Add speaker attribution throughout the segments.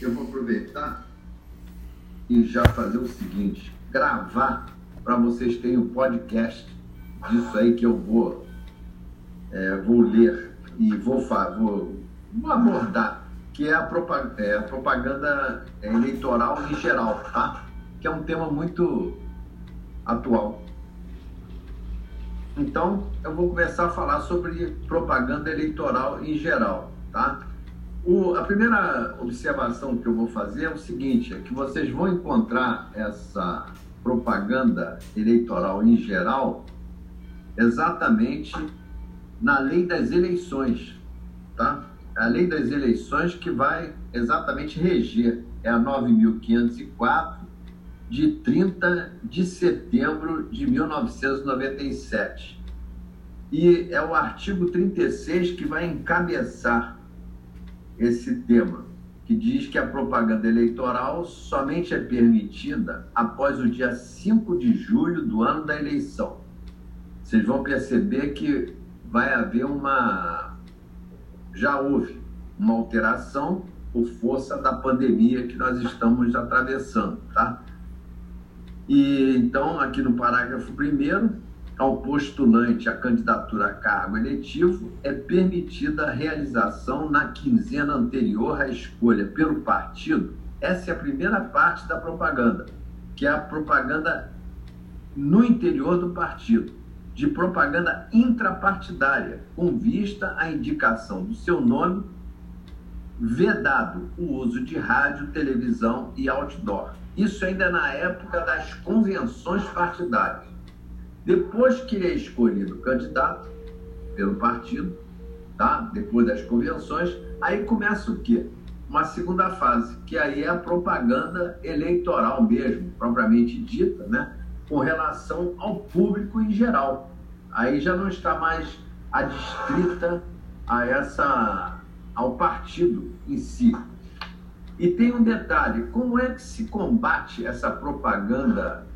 Speaker 1: Eu vou aproveitar e já fazer o seguinte: gravar para vocês terem um podcast disso aí que eu vou, é, vou ler e vou, vou, vou abordar, que é a, propaganda, é a propaganda eleitoral em geral, tá? Que é um tema muito atual. Então, eu vou começar a falar sobre propaganda eleitoral em geral, tá? O, a primeira observação que eu vou fazer é o seguinte, é que vocês vão encontrar essa propaganda eleitoral em geral exatamente na lei das eleições, tá? A lei das eleições que vai exatamente reger, é a 9.504 de 30 de setembro de 1997. E é o artigo 36 que vai encabeçar esse tema, que diz que a propaganda eleitoral somente é permitida após o dia 5 de julho do ano da eleição. Vocês vão perceber que vai haver uma. Já houve uma alteração por força da pandemia que nós estamos atravessando, tá? E então, aqui no parágrafo 1 ao postulante a candidatura a cargo eletivo é permitida a realização na quinzena anterior à escolha pelo partido. Essa é a primeira parte da propaganda, que é a propaganda no interior do partido, de propaganda intrapartidária, com vista à indicação do seu nome, vedado o uso de rádio, televisão e outdoor isso ainda na época das convenções partidárias. Depois que é escolhido candidato pelo partido, tá? depois das convenções, aí começa o quê? Uma segunda fase, que aí é a propaganda eleitoral mesmo, propriamente dita, né? com relação ao público em geral. Aí já não está mais adstrita a essa ao partido em si, e tem um detalhe: como é que se combate essa propaganda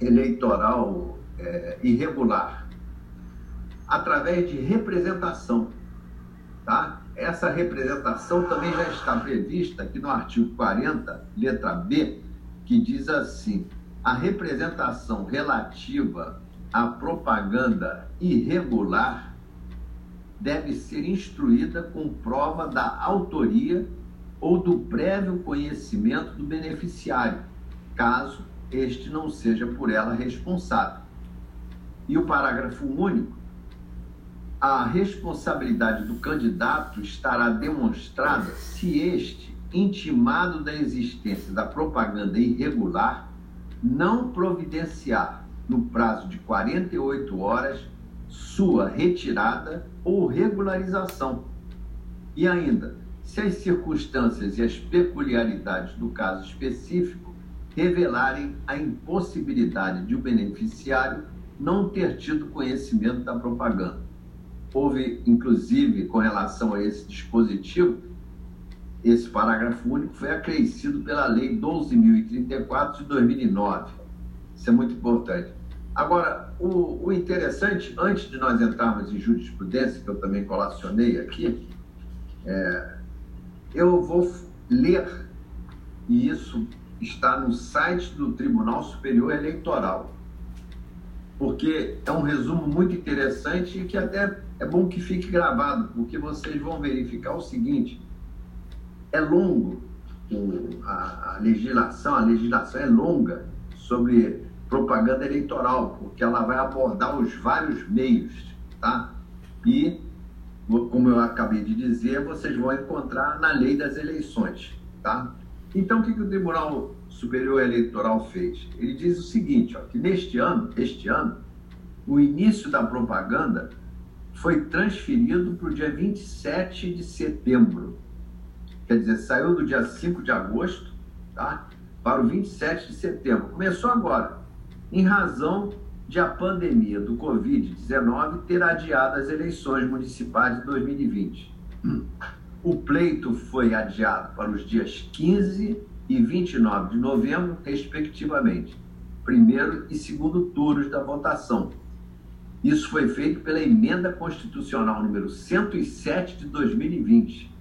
Speaker 1: eleitoral é, irregular? Através de representação. Tá? Essa representação também já está prevista aqui no artigo 40, letra B, que diz assim: a representação relativa à propaganda irregular deve ser instruída com prova da autoria ou do prévio conhecimento do beneficiário, caso este não seja por ela responsável. E o parágrafo único, a responsabilidade do candidato estará demonstrada se este, intimado da existência da propaganda irregular, não providenciar, no prazo de 48 horas, sua retirada ou regularização. E ainda, se as circunstâncias e as peculiaridades do caso específico revelarem a impossibilidade de o beneficiário não ter tido conhecimento da propaganda. Houve, inclusive, com relação a esse dispositivo, esse parágrafo único foi acrescido pela Lei 12.034 de 2009. Isso é muito importante. Agora, o, o interessante, antes de nós entrarmos em jurisprudência, que eu também colacionei aqui, é, eu vou ler, e isso está no site do Tribunal Superior Eleitoral, porque é um resumo muito interessante e que até é bom que fique gravado, porque vocês vão verificar o seguinte: é longo a, a legislação, a legislação é longa sobre propaganda eleitoral, porque ela vai abordar os vários meios, tá? E como eu acabei de dizer, vocês vão encontrar na lei das eleições, tá? Então, o que, que o Tribunal Superior Eleitoral fez? Ele diz o seguinte, ó, que neste ano, este ano, o início da propaganda foi transferido para o dia 27 de setembro. Quer dizer, saiu do dia 5 de agosto tá, para o 27 de setembro. Começou agora, em razão de a pandemia do Covid-19 ter adiado as eleições municipais de 2020. O pleito foi adiado para os dias 15 e 29 de novembro, respectivamente, primeiro e segundo turnos da votação. Isso foi feito pela emenda constitucional número 107 de 2020.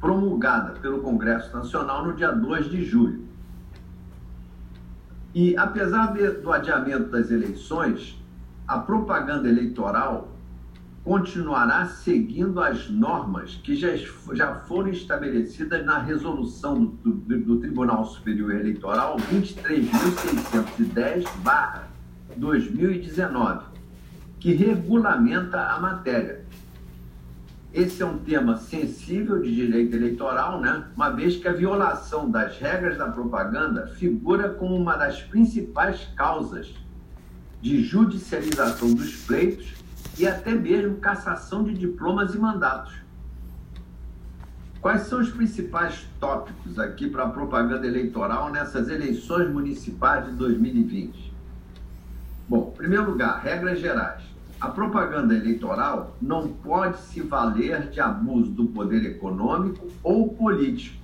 Speaker 1: promulgada pelo Congresso Nacional no dia 2 de julho. E, apesar de, do adiamento das eleições, a propaganda eleitoral continuará seguindo as normas que já, já foram estabelecidas na resolução do, do, do Tribunal Superior Eleitoral 23.610-2019, que regulamenta a matéria. Esse é um tema sensível de direito eleitoral, né? uma vez que a violação das regras da propaganda figura como uma das principais causas de judicialização dos pleitos e até mesmo cassação de diplomas e mandatos. Quais são os principais tópicos aqui para a propaganda eleitoral nessas eleições municipais de 2020? Bom, em primeiro lugar, regras gerais. A propaganda eleitoral não pode se valer de abuso do poder econômico ou político,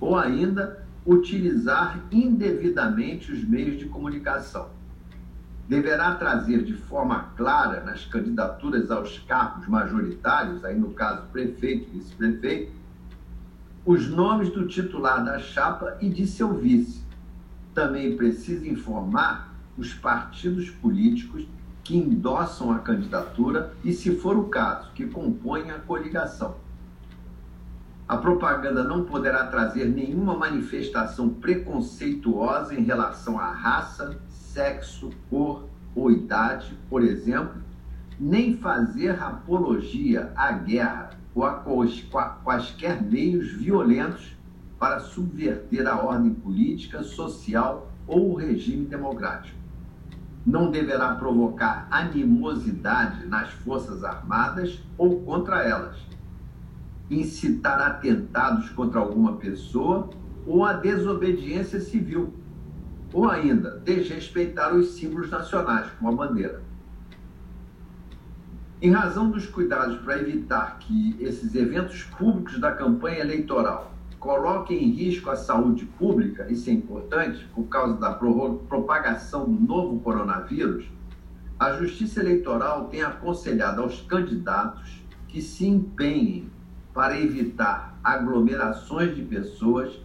Speaker 1: ou ainda utilizar indevidamente os meios de comunicação deverá trazer de forma clara nas candidaturas aos cargos majoritários, aí no caso prefeito e vice-prefeito, os nomes do titular da chapa e de seu vice. Também precisa informar os partidos políticos que endossam a candidatura e, se for o caso, que compõem a coligação. A propaganda não poderá trazer nenhuma manifestação preconceituosa em relação à raça, sexo, cor ou idade, por exemplo, nem fazer apologia à guerra ou a quaisquer meios violentos para subverter a ordem política, social ou o regime democrático. Não deverá provocar animosidade nas Forças Armadas ou contra elas, incitar atentados contra alguma pessoa ou a desobediência civil ou ainda desrespeitar os símbolos nacionais, como a bandeira. Em razão dos cuidados para evitar que esses eventos públicos da campanha eleitoral coloquem em risco a saúde pública, isso é importante, por causa da propagação do novo coronavírus, a Justiça Eleitoral tem aconselhado aos candidatos que se empenhem para evitar aglomerações de pessoas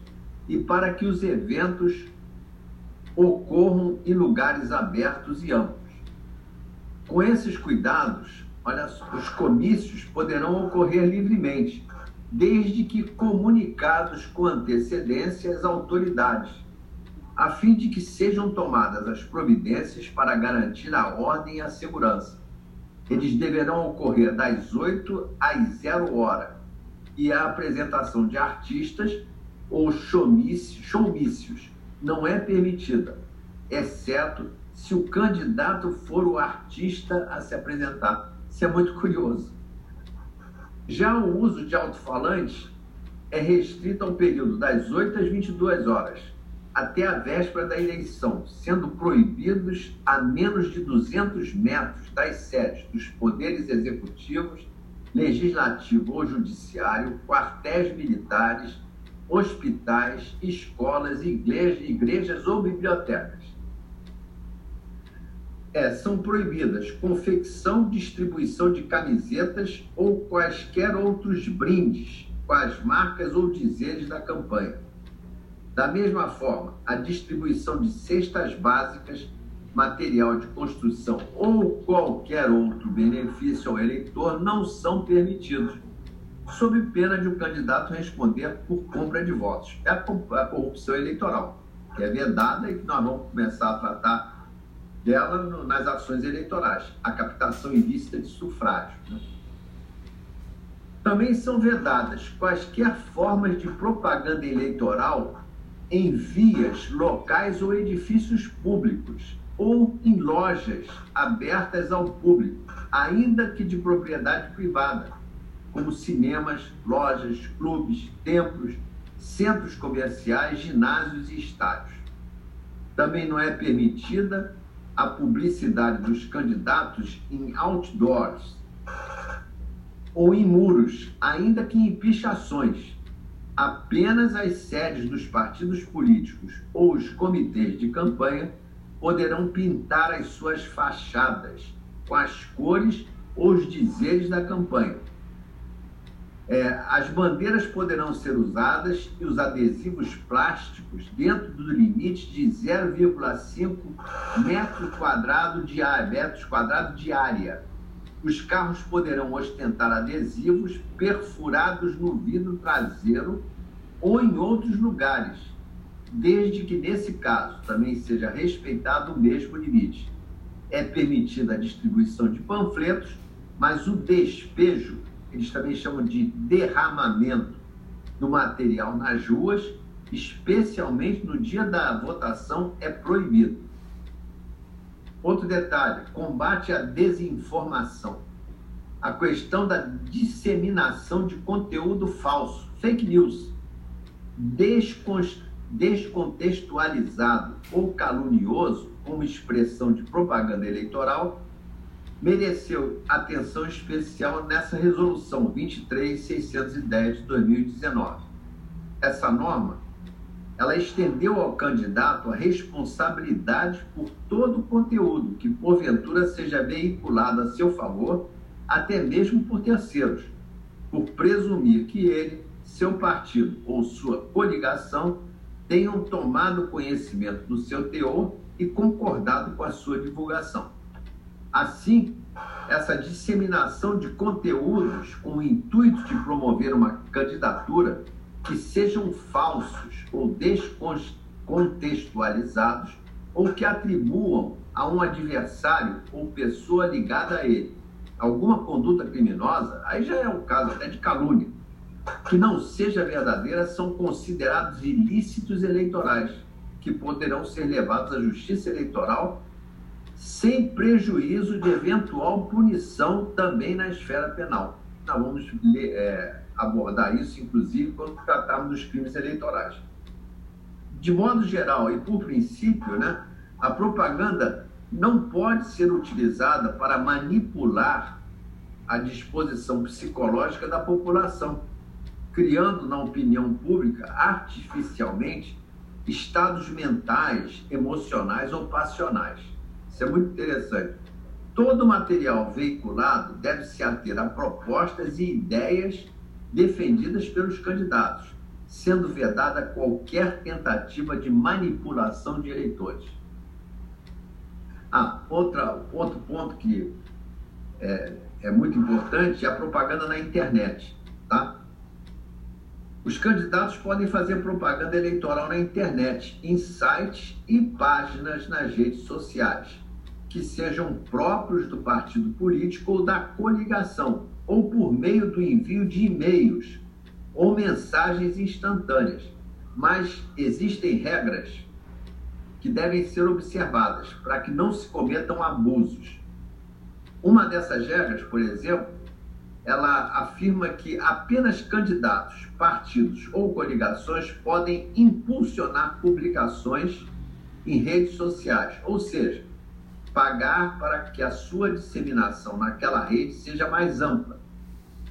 Speaker 1: e para que os eventos ocorram em lugares abertos e amplos. Com esses cuidados, olha só, os comícios poderão ocorrer livremente, desde que comunicados com antecedência às autoridades, a fim de que sejam tomadas as providências para garantir a ordem e a segurança. Eles deverão ocorrer das 8 às 0 hora e a apresentação de artistas ou showmícios não é permitida, exceto se o candidato for o artista a se apresentar. Isso é muito curioso. Já o uso de alto-falantes é restrito ao período das 8 às 22 horas, até a véspera da eleição, sendo proibidos a menos de 200 metros das sedes dos poderes executivos, legislativo ou judiciário, quartéis militares, hospitais, escolas, igrejas, igrejas ou bibliotecas. É, são proibidas confecção, distribuição de camisetas ou quaisquer outros brindes com as marcas ou dizeres da campanha. Da mesma forma, a distribuição de cestas básicas, material de construção ou qualquer outro benefício ao eleitor não são permitidos sob pena de o um candidato responder por compra de votos. É a corrupção eleitoral, que é vedada e que nós vamos começar a tratar dela nas ações eleitorais, a captação ilícita de sufrágio. Né? Também são vedadas quaisquer formas de propaganda eleitoral em vias, locais ou edifícios públicos ou em lojas abertas ao público, ainda que de propriedade privada como cinemas, lojas, clubes, templos, centros comerciais, ginásios e estádios. Também não é permitida a publicidade dos candidatos em outdoors ou em muros, ainda que em pichações. Apenas as sedes dos partidos políticos ou os comitês de campanha poderão pintar as suas fachadas com as cores ou os dizeres da campanha É, as bandeiras poderão ser usadas e os adesivos plásticos dentro do limite de 0,5 metro quadrado de metros quadrados de área. Os carros poderão ostentar adesivos perfurados no vidro traseiro ou em outros lugares, desde que nesse caso também seja respeitado o mesmo limite. É permitida a distribuição de panfletos, mas o despejo eles também chamam de derramamento do material nas ruas, especialmente no dia da votação, é proibido. Outro detalhe: combate à desinformação. A questão da disseminação de conteúdo falso, fake news, descontextualizado ou calunioso, como expressão de propaganda eleitoral, mereceu atenção especial nessa resolução 23610 de 2019. Essa norma, ela estendeu ao candidato a responsabilidade por todo o conteúdo que porventura seja veiculado a seu favor, até mesmo por terceiros, por presumir que ele, seu partido ou sua coligação tenham tomado conhecimento do seu teor e concordado com a sua divulgação. Assim, essa disseminação de conteúdos com o intuito de promover uma candidatura que sejam falsos ou descontextualizados ou que atribuam a um adversário ou pessoa ligada a ele alguma conduta criminosa, aí já é um caso até de calúnia, que não seja verdadeira, são considerados ilícitos eleitorais, que poderão ser levados à justiça eleitoral sem prejuízo de eventual punição também na esfera penal. Nós vamos é, abordar isso, inclusive, quando tratarmos dos crimes eleitorais. De modo geral e por princípio, né, a propaganda não pode ser utilizada para manipular a disposição psicológica da população, criando na opinião pública artificialmente estados mentais, emocionais ou passionais. Isso é muito interessante. Todo material veiculado deve se ater a propostas e ideias defendidas pelos candidatos, sendo vedada qualquer tentativa de manipulação de eleitores. Ah, outra, outro ponto que é, é muito importante é a propaganda na internet. Tá? Os candidatos podem fazer propaganda eleitoral na internet, em sites e páginas nas redes sociais que sejam próprios do partido político ou da coligação, ou por meio do envio de e-mails ou mensagens instantâneas. Mas existem regras que devem ser observadas para que não se cometam abusos. Uma dessas regras, por exemplo, ela afirma que apenas candidatos, partidos ou coligações podem impulsionar publicações em redes sociais, ou seja, pagar para que a sua disseminação naquela rede seja mais ampla.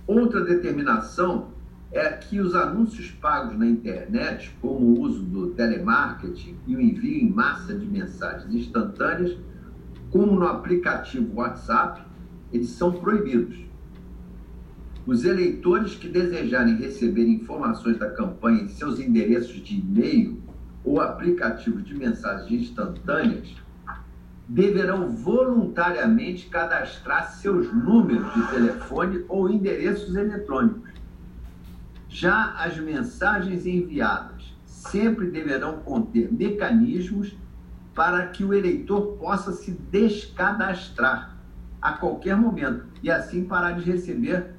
Speaker 1: Outra determinação é que os anúncios pagos na internet, como o uso do telemarketing e o envio em massa de mensagens instantâneas, como no aplicativo WhatsApp, eles são proibidos. Os eleitores que desejarem receber informações da campanha em seus endereços de e-mail ou aplicativos de mensagens instantâneas deverão voluntariamente cadastrar seus números de telefone ou endereços eletrônicos. Já as mensagens enviadas sempre deverão conter mecanismos para que o eleitor possa se descadastrar a qualquer momento e assim parar de receber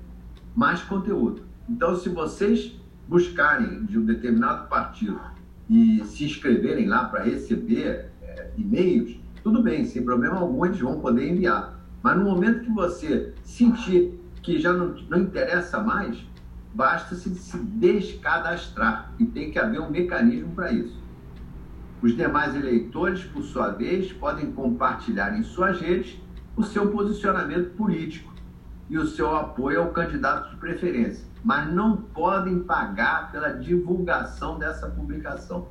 Speaker 1: mais conteúdo. Então, se vocês buscarem de um determinado partido e se inscreverem lá para receber é, e-mails, tudo bem, sem problema algum, eles vão poder enviar. Mas no momento que você sentir que já não, não interessa mais, basta-se se descadastrar e tem que haver um mecanismo para isso. Os demais eleitores, por sua vez, podem compartilhar em suas redes o seu posicionamento político e o seu apoio ao candidato de preferência, mas não podem pagar pela divulgação dessa publicação.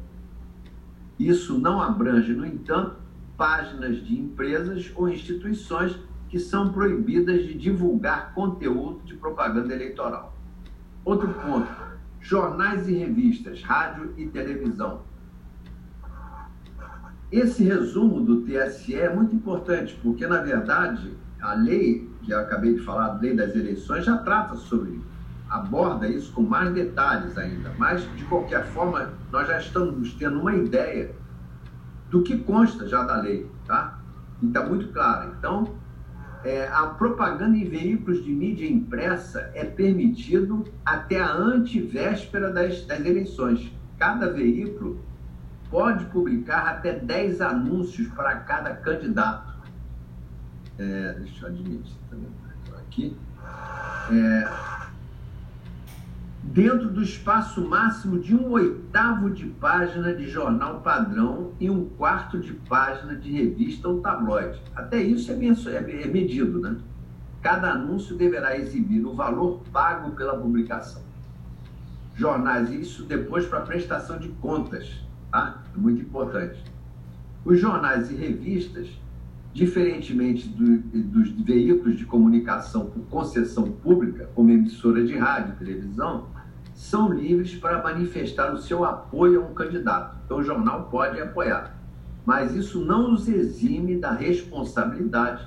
Speaker 1: Isso não abrange, no entanto, páginas de empresas ou instituições que são proibidas de divulgar conteúdo de propaganda eleitoral. Outro ponto: jornais e revistas, rádio e televisão. Esse resumo do TSE é muito importante, porque, na verdade, a lei que eu acabei de falar, a lei das eleições, já trata sobre isso, aborda isso com mais detalhes ainda. Mas, de qualquer forma, nós já estamos tendo uma ideia do que consta já da lei, tá? E está muito claro. Então, é, a propaganda em veículos de mídia impressa é permitido até a antivéspera das, das eleições. Cada veículo pode publicar até 10 anúncios para cada candidato. É, deixa eu admitir também aqui. É, dentro do espaço máximo de um oitavo de página de jornal padrão e um quarto de página de revista ou tabloide. Até isso é, é, é medido, né? Cada anúncio deverá exibir o valor pago pela publicação. Jornais, isso depois para prestação de contas Tá? É muito importante. Os jornais e revistas, diferentemente do, dos veículos de comunicação por concessão pública, como emissora de rádio e televisão, são livres para manifestar o seu apoio a um candidato. Então, o jornal pode apoiar. Mas isso não os exime da responsabilidade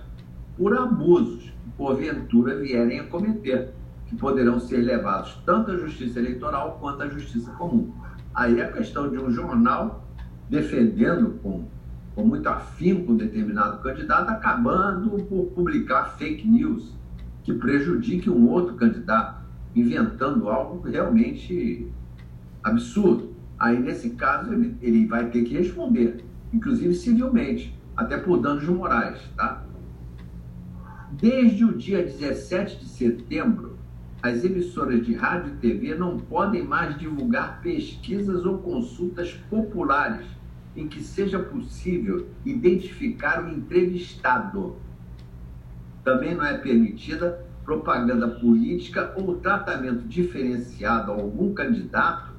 Speaker 1: por abusos que, porventura, vierem a cometer, que poderão ser levados tanto à justiça eleitoral quanto à justiça comum. Aí a questão de um jornal defendendo com, com muito afinco um determinado candidato, acabando por publicar fake news que prejudique um outro candidato, inventando algo realmente absurdo. Aí, nesse caso, ele, ele vai ter que responder, inclusive civilmente, até por danos morais. Tá? Desde o dia 17 de setembro, as emissoras de rádio e TV não podem mais divulgar pesquisas ou consultas populares em que seja possível identificar o entrevistado. Também não é permitida propaganda política ou tratamento diferenciado a algum candidato,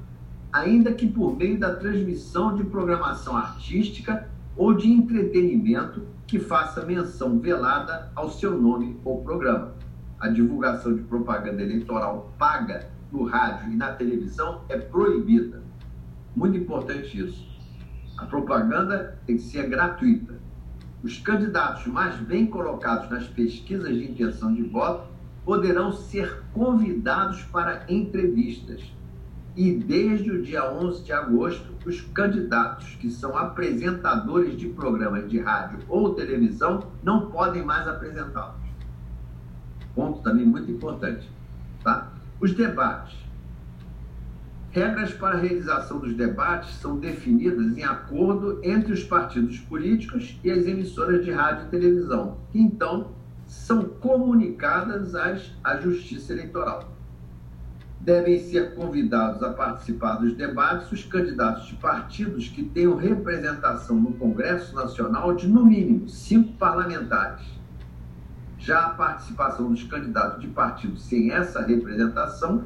Speaker 1: ainda que por meio da transmissão de programação artística ou de entretenimento que faça menção velada ao seu nome ou programa a divulgação de propaganda eleitoral paga no rádio e na televisão é proibida. Muito importante isso. A propaganda tem que ser gratuita. Os candidatos mais bem colocados nas pesquisas de intenção de voto poderão ser convidados para entrevistas. E desde o dia 11 de agosto, os candidatos que são apresentadores de programas de rádio ou televisão não podem mais apresentá-los ponto também muito importante. Tá? Os debates. Regras para a realização dos debates são definidas em acordo entre os partidos políticos e as emissoras de rádio e televisão, que então são comunicadas às, à Justiça Eleitoral. Devem ser convidados a participar dos debates os candidatos de partidos que tenham representação no Congresso Nacional de, no mínimo, cinco parlamentares já a participação dos candidatos de partidos sem essa representação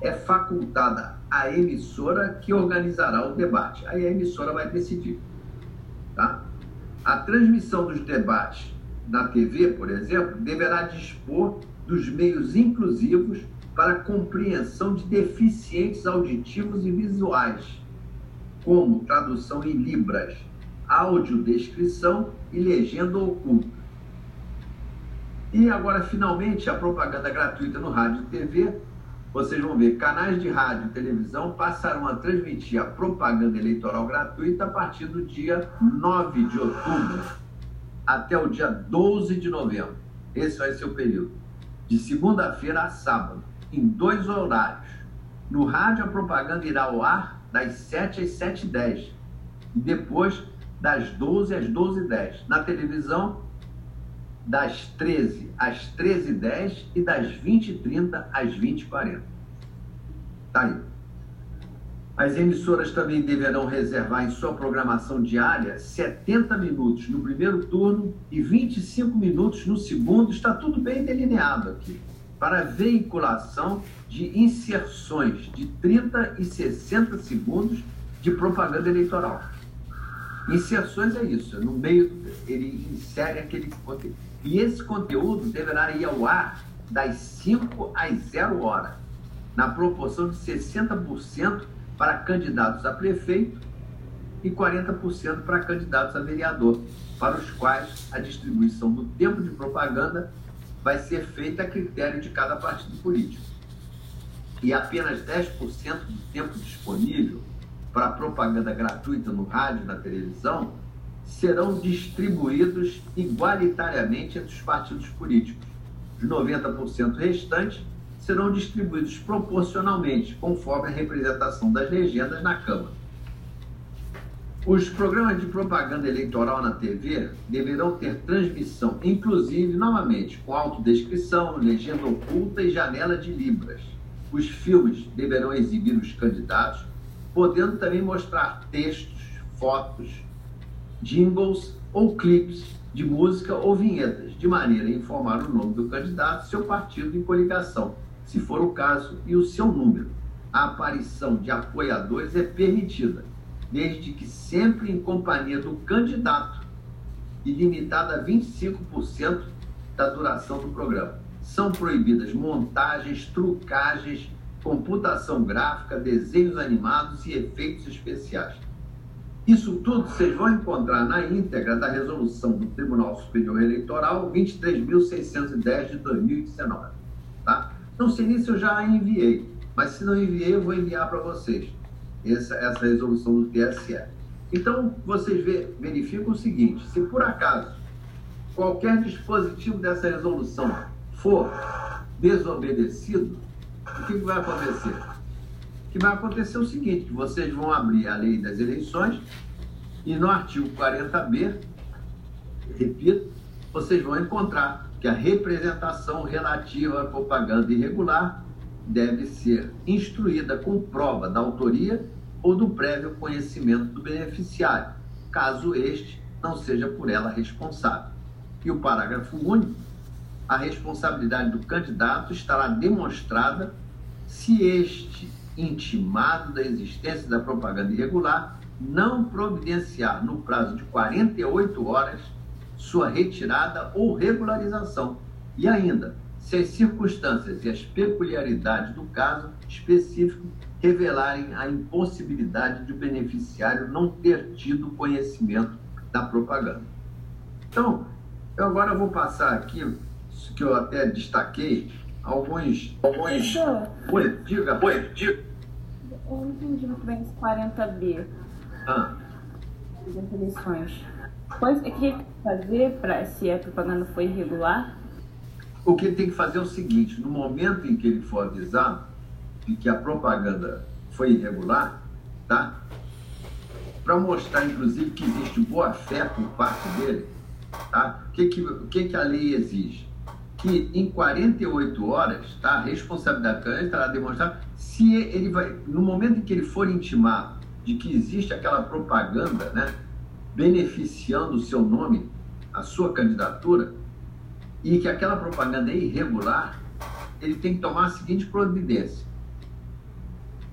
Speaker 1: é facultada à emissora que organizará o debate. Aí a emissora vai decidir. Tá? A transmissão dos debates na TV, por exemplo, deverá dispor dos meios inclusivos para a compreensão de deficientes auditivos e visuais, como tradução em libras, audiodescrição e legenda oculta. E agora, finalmente, a propaganda gratuita no rádio e TV. Vocês vão ver, canais de rádio e televisão passarão a transmitir a propaganda eleitoral gratuita a partir do dia 9 de outubro até o dia 12 de novembro. Esse vai ser o período. De segunda-feira a sábado, em dois horários. No rádio, a propaganda irá ao ar das 7 às 7h10 e depois das 12 às 12h10. Na televisão, das 13 às 13h10 e das 20h30 às 20h40. Tá aí. As emissoras também deverão reservar em sua programação diária 70 minutos no primeiro turno e 25 minutos no segundo. Está tudo bem delineado aqui. Para veiculação de inserções de 30 e 60 segundos de propaganda eleitoral. Inserções é isso, é no meio ele insere aquele conteúdo. E esse conteúdo deverá ir ao ar das 5 às 0 horas. na proporção de 60% para candidatos a prefeito e 40% para candidatos a vereador, para os quais a distribuição do tempo de propaganda vai ser feita a critério de cada partido político. E apenas 10% do tempo disponível para propaganda gratuita no rádio e na televisão serão distribuídos igualitariamente entre os partidos políticos. Os 90% restantes serão distribuídos proporcionalmente, conforme a representação das legendas na Câmara. Os programas de propaganda eleitoral na TV deverão ter transmissão, inclusive, novamente, com autodescrição, legenda oculta e janela de libras. Os filmes deverão exibir os candidatos, podendo também mostrar textos, fotos, jingles ou clipes de música ou vinhetas, de maneira a informar o nome do candidato, seu partido e coligação, se for o caso, e o seu número. A aparição de apoiadores é permitida desde que sempre em companhia do candidato e limitada a 25% da duração do programa. São proibidas montagens, trucagens, computação gráfica, desenhos animados e efeitos especiais. Isso tudo vocês vão encontrar na íntegra da resolução do Tribunal Superior Eleitoral 23.610 de 2019. Tá? Não sei nem se eu já enviei, mas se não enviei, eu vou enviar para vocês essa, essa resolução do TSE. Então, vocês verificam o seguinte: se por acaso qualquer dispositivo dessa resolução for desobedecido, o que vai acontecer? Que vai acontecer o seguinte: que vocês vão abrir a lei das eleições e no artigo 40b, repito, vocês vão encontrar que a representação relativa à propaganda irregular deve ser instruída com prova da autoria ou do prévio conhecimento do beneficiário, caso este não seja por ela responsável. E o parágrafo único, a responsabilidade do candidato estará demonstrada se este intimado da existência da propaganda irregular não providenciar no prazo de 48 horas sua retirada ou regularização e ainda se as circunstâncias e as peculiaridades do caso específico revelarem a impossibilidade de o beneficiário não ter tido conhecimento da propaganda. Então, eu agora vou passar aqui, que eu até destaquei, alguns. alguns... Oi, diga, oi, diga.
Speaker 2: Eu não entendi muito bem esse 40B. Ah. Das eleições. Pois, o que tem que fazer para se a propaganda foi irregular?
Speaker 1: O que ele tem que fazer é o seguinte: no momento em que ele for avisado de que a propaganda foi irregular, tá? Para mostrar, inclusive, que existe boa fé por parte dele, tá? O que, que, que, que a lei exige? Que em 48 horas, tá? A responsabilidade do estará demonstrada se ele vai, no momento em que ele for intimado de que existe aquela propaganda, né? Beneficiando o seu nome, a sua candidatura, e que aquela propaganda é irregular, ele tem que tomar a seguinte providência.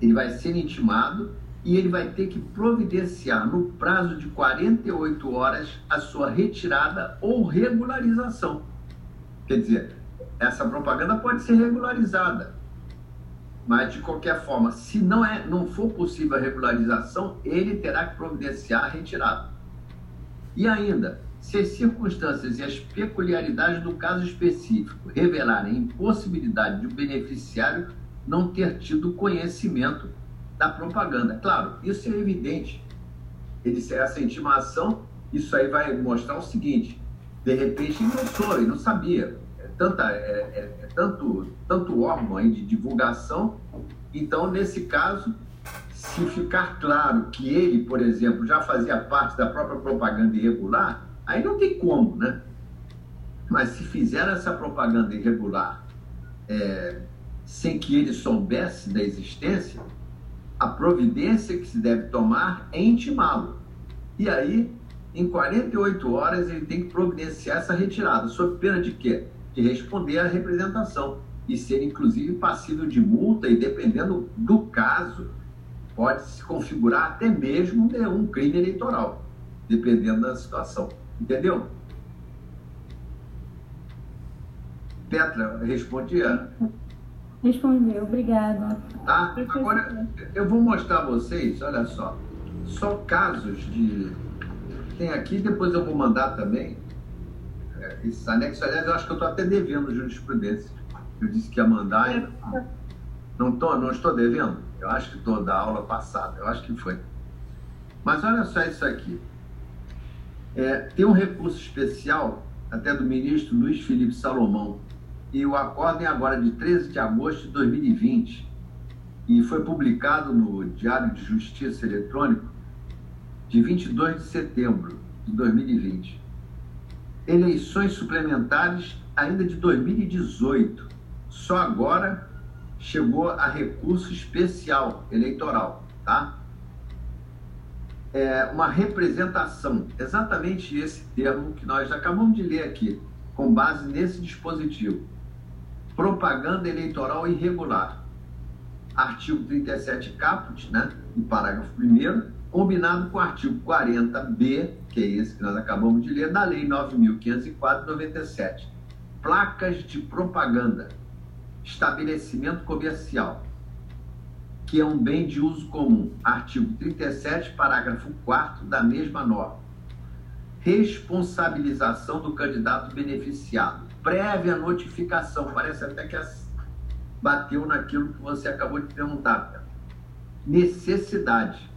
Speaker 1: Ele vai ser intimado e ele vai ter que providenciar no prazo de 48 horas a sua retirada ou regularização. Quer dizer, essa propaganda pode ser regularizada, mas de qualquer forma, se não é, não for possível a regularização, ele terá que providenciar a retirada. E ainda, se as circunstâncias e as peculiaridades do caso específico revelarem impossibilidade de o beneficiário não ter tido conhecimento da propaganda. Claro, isso é evidente. Ele, essa intimação, isso aí vai mostrar o seguinte: de repente ele não soube, não sabia. É, tanta, é, é, é tanto, tanto órgão aí de divulgação. Então, nesse caso, se ficar claro que ele, por exemplo, já fazia parte da própria propaganda irregular, Aí não tem como, né? Mas se fizer essa propaganda irregular é, sem que ele soubesse da existência, a providência que se deve tomar é intimá-lo. E aí, em 48 horas, ele tem que providenciar essa retirada, sob pena de quê? De responder à representação e ser, inclusive, passível de multa e, dependendo do caso, pode se configurar até mesmo um crime eleitoral, dependendo da situação. Entendeu? Petra, responde
Speaker 2: Respondeu, obrigada.
Speaker 1: Tá? Agora, eu vou mostrar a vocês, olha só, só casos de. Tem aqui, depois eu vou mandar também. É, esses anexos, aliás, eu acho que eu estou até devendo jurisprudência. Eu disse que ia mandar. É. Não, tô, não estou devendo? Eu acho que estou da aula passada, eu acho que foi. Mas olha só isso aqui. É, tem um recurso especial, até do ministro Luiz Felipe Salomão, e o acórdão é agora de 13 de agosto de 2020, e foi publicado no Diário de Justiça Eletrônico de 22 de setembro de 2020. Eleições suplementares ainda de 2018. Só agora chegou a recurso especial eleitoral, tá? É uma representação, exatamente esse termo que nós acabamos de ler aqui, com base nesse dispositivo. Propaganda eleitoral irregular. Artigo 37 caput, né, no parágrafo 1 combinado com o artigo 40b, que é esse que nós acabamos de ler, da Lei 9.504/97. Placas de propaganda estabelecimento comercial, que é um bem de uso comum. Artigo 37, parágrafo 4 da mesma norma. Responsabilização do candidato beneficiado. Prévia notificação. Parece até que bateu naquilo que você acabou de perguntar. Necessidade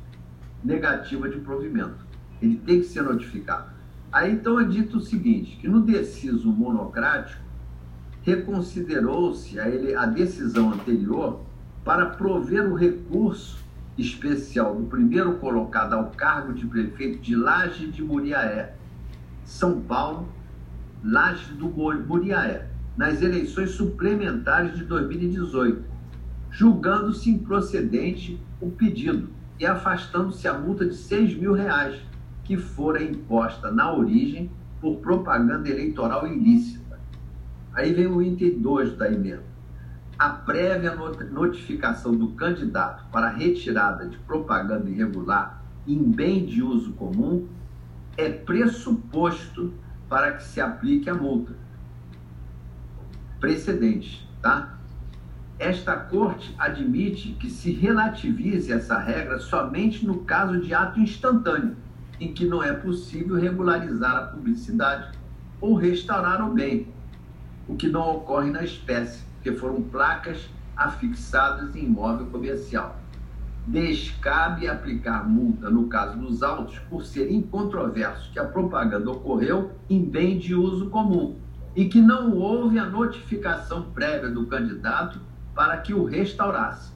Speaker 1: negativa de provimento. Ele tem que ser notificado. Aí então é dito o seguinte, que no deciso monocrático, reconsiderou-se a, a decisão anterior para prover o recurso especial do primeiro colocado ao cargo de prefeito de Laje de Muriaé, São Paulo, Laje do Muriaé, nas eleições suplementares de 2018, julgando-se improcedente o pedido e afastando-se a multa de 6 mil reais que fora imposta na origem por propaganda eleitoral ilícita. Aí vem o item 2 da emenda. A prévia notificação do candidato para retirada de propaganda irregular em bem de uso comum é pressuposto para que se aplique a multa. Precedentes, tá? Esta corte admite que se relativize essa regra somente no caso de ato instantâneo, em que não é possível regularizar a publicidade ou restaurar o bem, o que não ocorre na espécie, porque foram placas afixadas em imóvel comercial. Descabe aplicar multa no caso dos autos por ser incontroverso que a propaganda ocorreu em bem de uso comum e que não houve a notificação prévia do candidato para que o restaurasse.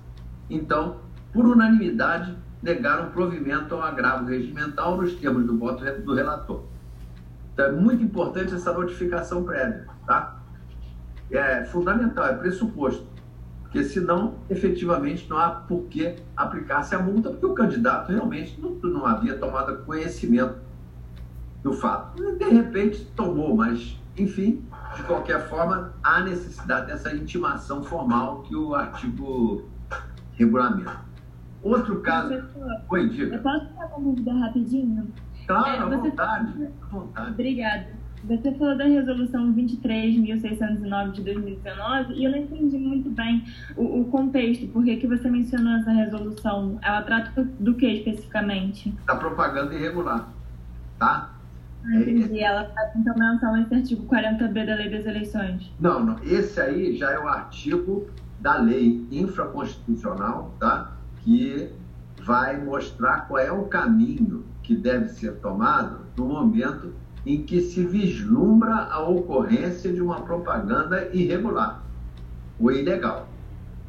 Speaker 1: Então, por unanimidade, negaram provimento ao agravo regimental nos termos do voto do relator. Então, é muito importante essa notificação prévia, tá? é fundamental, é pressuposto. Porque senão, efetivamente, não há por que aplicar-se a multa, porque o candidato realmente não, não havia tomado conhecimento do fato. De repente tomou, mas, enfim, de qualquer forma, há necessidade dessa intimação formal que o artigo regulamenta. Outro caso. Professor,
Speaker 2: Oi, diga. Eu posso falar uma dúvida rapidinho?
Speaker 1: Claro, é, à vontade. À vontade.
Speaker 2: Obrigada. Você falou da resolução 23.609 de 2019 e eu não entendi muito bem o, o contexto, por que você mencionou essa resolução? Ela trata do que especificamente?
Speaker 1: Da propaganda irregular, tá?
Speaker 2: Ah, entendi. Ela faz então menção a esse artigo 40B da Lei das Eleições.
Speaker 1: Não, não. Esse aí já é o artigo da lei infraconstitucional, tá? Que vai mostrar qual é o caminho que deve ser tomado no momento em que se vislumbra a ocorrência de uma propaganda irregular ou ilegal.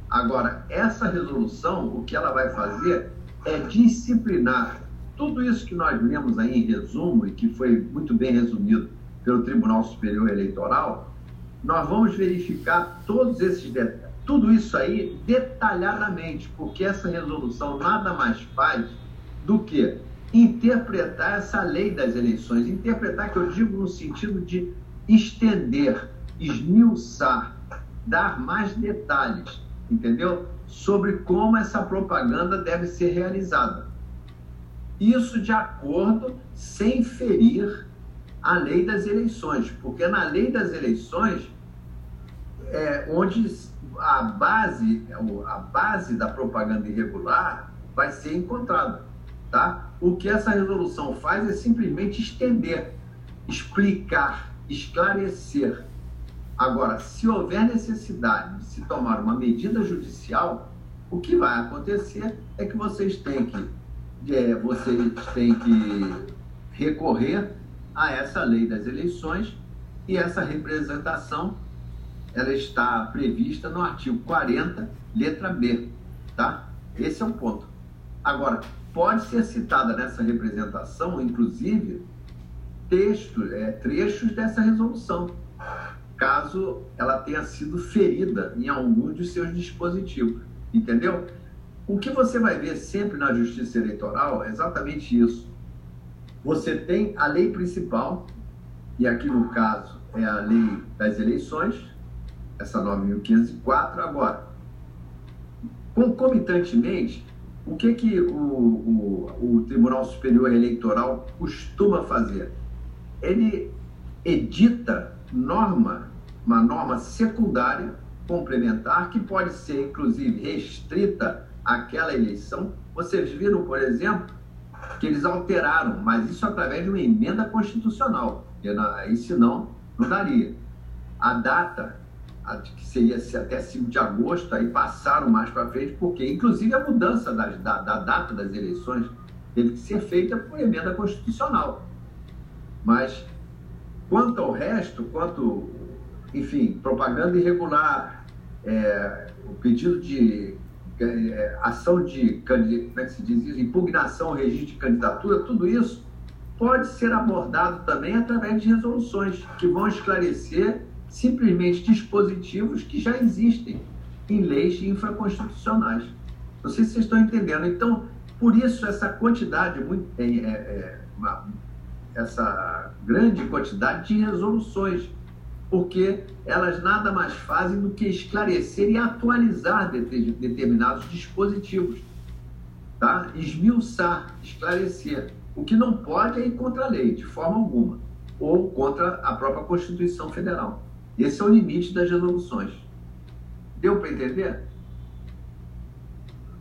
Speaker 1: Agora, essa resolução, o que ela vai fazer é disciplinar tudo isso que nós lemos aí em resumo e que foi muito bem resumido pelo Tribunal Superior Eleitoral, nós vamos verificar todos esses detalhes, tudo isso aí detalhadamente, porque essa resolução nada mais faz do que interpretar essa lei das eleições. Interpretar, que eu digo no sentido de estender, esmiuçar, dar mais detalhes, entendeu? Sobre como essa propaganda deve ser realizada. Isso de acordo, sem ferir a lei das eleições, porque na lei das eleições é, onde a base, a base da propaganda irregular vai ser encontrada. Tá? O que essa resolução faz é simplesmente estender, explicar, esclarecer. Agora, se houver necessidade de se tomar uma medida judicial, o que vai acontecer é que vocês têm que, é, vocês têm que recorrer a essa lei das eleições e essa representação ela está prevista no artigo 40, letra B, tá? Esse é um ponto. Agora, pode ser citada nessa representação, inclusive, textos, é, trechos dessa resolução, caso ela tenha sido ferida em algum de seus dispositivos, entendeu? O que você vai ver sempre na justiça eleitoral é exatamente isso. Você tem a lei principal, e aqui no caso é a lei das eleições, essa 9.504. Agora, concomitantemente, o que, que o, o, o Tribunal Superior Eleitoral costuma fazer? Ele edita norma, uma norma secundária, complementar, que pode ser, inclusive, restrita àquela eleição. Vocês viram, por exemplo, que eles alteraram, mas isso através de uma emenda constitucional, porque aí senão não daria. A data que seria até 5 de agosto, aí passaram mais para frente, porque inclusive a mudança das, da, da, data das eleições teve que ser feita por emenda constitucional. Mas quanto ao resto, quanto, enfim, propaganda irregular, é, o pedido de é, ação de, como é que se diz isso? impugnação ao registro de candidatura, tudo isso pode ser abordado também através de resoluções que vão esclarecer simplesmente dispositivos que já existem em leis infraconstitucionais. Não sei se vocês estão entendendo. Então, por isso, essa quantidade, é, é, é, uma, essa grande quantidade de resoluções, porque elas nada mais fazem do que esclarecer e atualizar determinados dispositivos. Tá? Esmiuçar, esclarecer. O que não pode é ir contra a lei, de forma alguma, ou contra a própria Constituição Federal. Esse é o limite das resoluções. Deu para entender?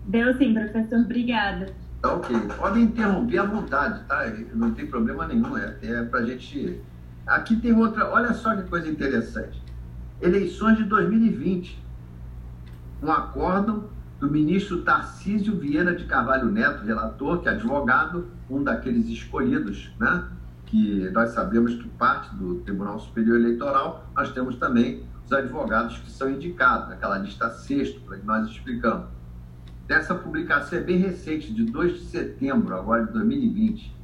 Speaker 2: Deu sim, professor. Obrigada.
Speaker 1: Tá ok. Podem interromper à vontade, tá? Não tem problema nenhum. É, é para a gente. Aqui tem outra. Olha só que coisa interessante. Eleições de 2020. Um acórdão do ministro Tarcísio Vieira de Carvalho Neto, relator, que é advogado, um daqueles escolhidos, né? Que nós sabemos que parte do Tribunal Superior Eleitoral, nós temos também os advogados que são indicados, naquela lista sexta, que nós explicamos. Dessa publicação é bem recente, de 2 de setembro, agora de 2020.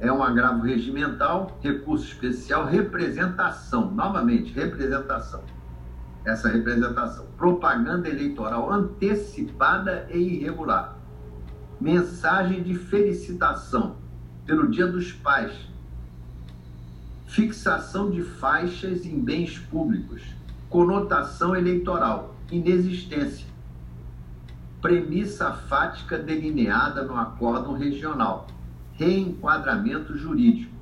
Speaker 1: É um agravo regimental, recurso especial, representação, novamente, representação. Essa representação. Propaganda eleitoral antecipada e irregular. Mensagem de felicitação pelo Dia dos Pais, fixação de faixas em bens públicos, conotação eleitoral, inexistência, premissa fática delineada no acórdão regional, reenquadramento jurídico,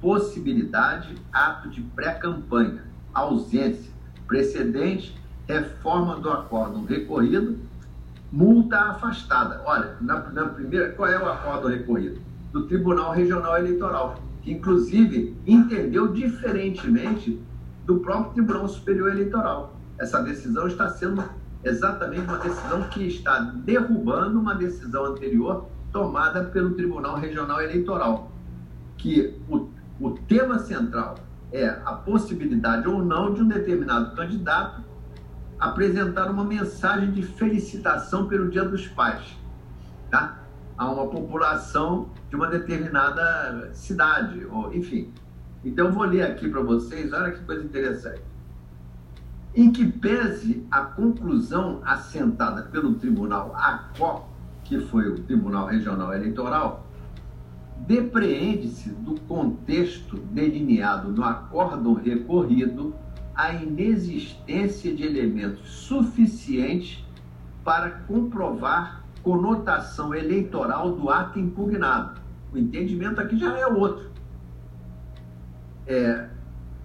Speaker 1: possibilidade, ato de pré-campanha, ausência, precedente, reforma do acórdão recorrido, multa afastada. Olha, na, na primeira, qual é o acórdão recorrido? Do Tribunal Regional Eleitoral, que inclusive entendeu diferentemente do próprio Tribunal Superior Eleitoral. Essa decisão está sendo exatamente uma decisão que está derrubando uma decisão anterior tomada pelo Tribunal Regional Eleitoral, que o, o tema central é a possibilidade ou não de um determinado candidato apresentar uma mensagem de felicitação pelo Dia dos Pais, tá? A uma população de uma determinada cidade, ou enfim. Então, vou ler aqui para vocês, olha que coisa interessante. Em que pese a conclusão assentada pelo Tribunal ACO, que foi o Tribunal Regional Eleitoral, depreende-se do contexto delineado no acórdão recorrido a inexistência de elementos suficientes para comprovar conotação eleitoral do ato impugnado. O entendimento aqui já é outro. É,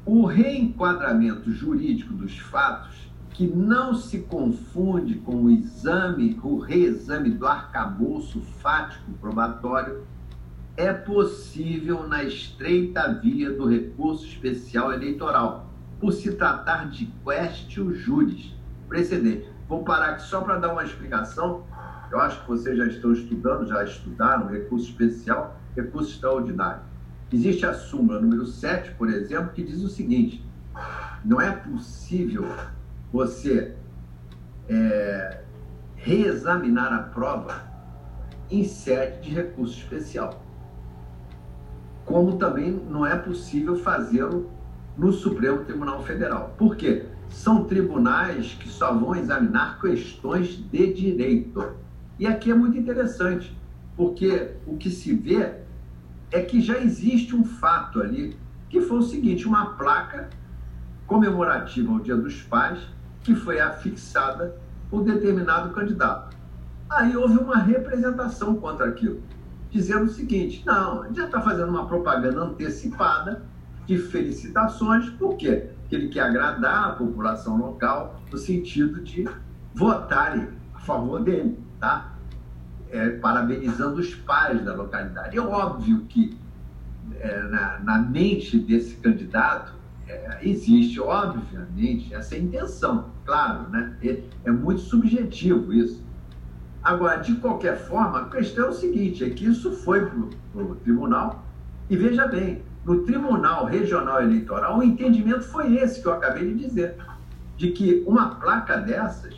Speaker 1: o reenquadramento jurídico dos fatos, que não se confunde com o exame, o reexame do arcabouço fático probatório, é possível na estreita via do recurso especial eleitoral, por se tratar de questio juris, precedente. Vou parar aqui só para dar uma explicação. Eu acho que vocês já estão estudando, já estudaram recurso especial, recurso extraordinário. Existe a súmula número 7, por exemplo, que diz o seguinte: não é possível você é, reexaminar a prova em sede de recurso especial. Como também não é possível fazê-lo no Supremo Tribunal Federal. Por quê? São tribunais que só vão examinar questões de direito. E aqui é muito interessante, porque o que se vê é que já existe um fato ali, que foi o seguinte: uma placa comemorativa ao Dia dos Pais, que foi afixada por determinado candidato. Aí houve uma representação contra aquilo, dizendo o seguinte: não, já está fazendo uma propaganda antecipada de felicitações, por quê? Porque ele quer agradar a população local no sentido de votarem a favor dele, tá? é, parabenizando os pais da localidade. É óbvio que é, na, na, mente desse candidato é, existe, obviamente, essa intenção, claro, né? É, é, muito subjetivo isso. Agora, de qualquer forma, a questão é o seguinte: é que isso foi para o tribunal, e veja bem, no Tribunal Regional Eleitoral, o entendimento foi esse que eu acabei de dizer, de que uma placa dessas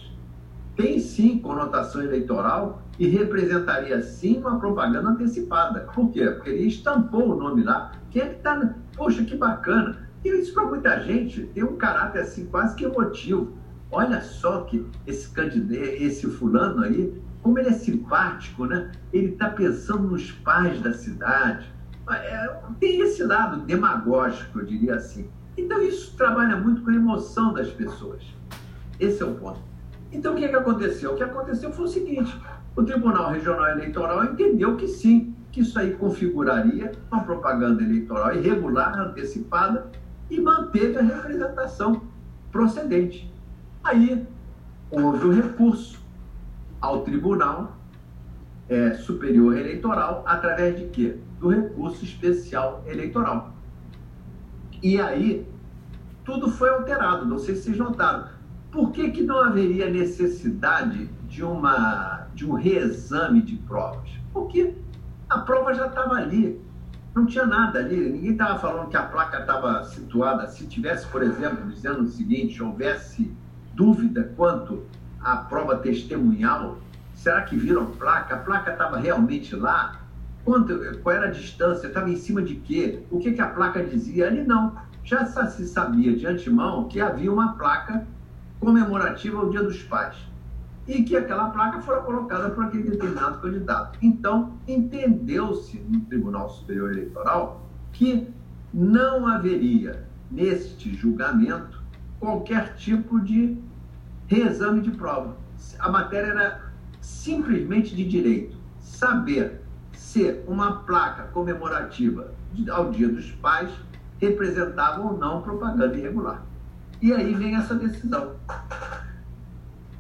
Speaker 1: tem sim conotação eleitoral e representaria sim uma propaganda antecipada. Por quê? Porque ele estampou o nome lá. Quem é que está. Poxa, que bacana. E isso para muita gente tem um caráter assim quase que emotivo. Olha só que esse candidato, esse fulano aí, como ele é simpático, né? Ele está pensando nos pais da cidade. É, tem esse lado demagógico, eu diria assim. Então isso trabalha muito com a emoção das pessoas. Esse é o ponto. Então o que, é que aconteceu? O que aconteceu foi o seguinte: o Tribunal Regional Eleitoral entendeu que sim, que isso aí configuraria uma propaganda eleitoral irregular, antecipada, e manteve a representação procedente. Aí houve o recurso ao Tribunal é, Superior Eleitoral, através de quê? Do recurso especial eleitoral. E aí, tudo foi alterado, não sei se vocês notaram. Por que, que não haveria necessidade de, uma, de um reexame de provas? Porque a prova já estava ali, não tinha nada ali, ninguém estava falando que a placa estava situada. Se tivesse, por exemplo, dizendo o seguinte: houvesse dúvida quanto à prova testemunhal, será que viram placa? A placa estava realmente lá? Quanto, qual era a distância? Estava em cima de quê? O que, que a placa dizia? Ali não. Já se sabia de antemão que havia uma placa comemorativa ao Dia dos Pais e que aquela placa fora colocada por aquele determinado candidato. Então, entendeu-se no Tribunal Superior Eleitoral que não haveria, neste julgamento, qualquer tipo de reexame de prova. A matéria era simplesmente de direito. Saber se uma placa comemorativa ao Dia dos Pais representava ou não propaganda irregular. E aí vem essa decisão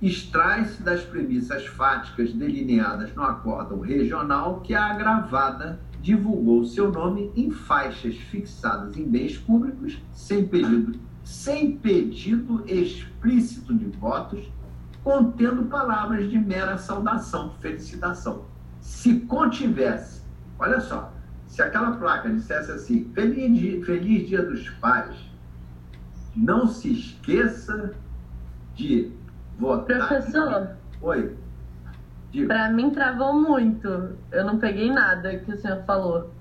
Speaker 1: extrai-se das premissas fáticas delineadas no acórdão regional que a agravada divulgou seu nome em faixas fixadas em bens públicos sem pedido, sem pedido explícito de votos, contendo palavras de mera saudação, felicitação. Se contivesse, olha só, se aquela placa dissesse assim, feliz dia, feliz dia dos pais, não se esqueça de
Speaker 3: Professor.
Speaker 1: Oi.
Speaker 3: Para mim travou muito. Eu não peguei nada que o senhor falou.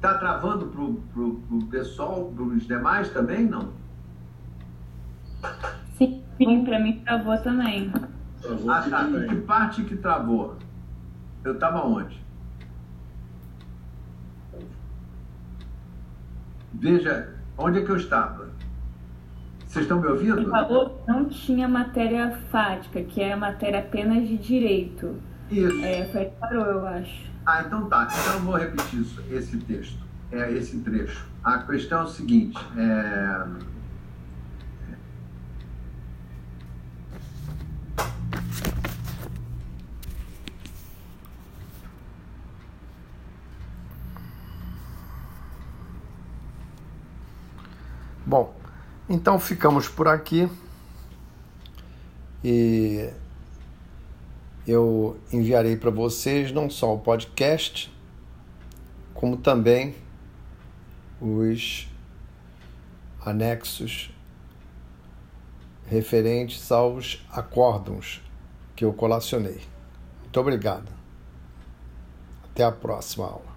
Speaker 1: Tá travando pro, pro, pro pessoal, pros demais também, não?
Speaker 2: Sim, para mim travou também.
Speaker 1: Travou ah, tá. Que parte que travou? Eu estava onde? Veja, onde é que eu estava? Vocês estão me ouvindo? Ele
Speaker 2: falou que não tinha matéria fática, que é matéria apenas de direito.
Speaker 1: Isso.
Speaker 2: É, foi parou, eu acho.
Speaker 1: Ah, então tá. Então eu vou repetir isso, esse texto.
Speaker 4: é, esse trecho. A questão é o seguinte: é...
Speaker 1: Bom, então ficamos por aqui e eu enviarei para vocês não só o podcast, como também os anexos referentes aos acórdons que eu colacionei. Muito obrigado. Até a próxima aula.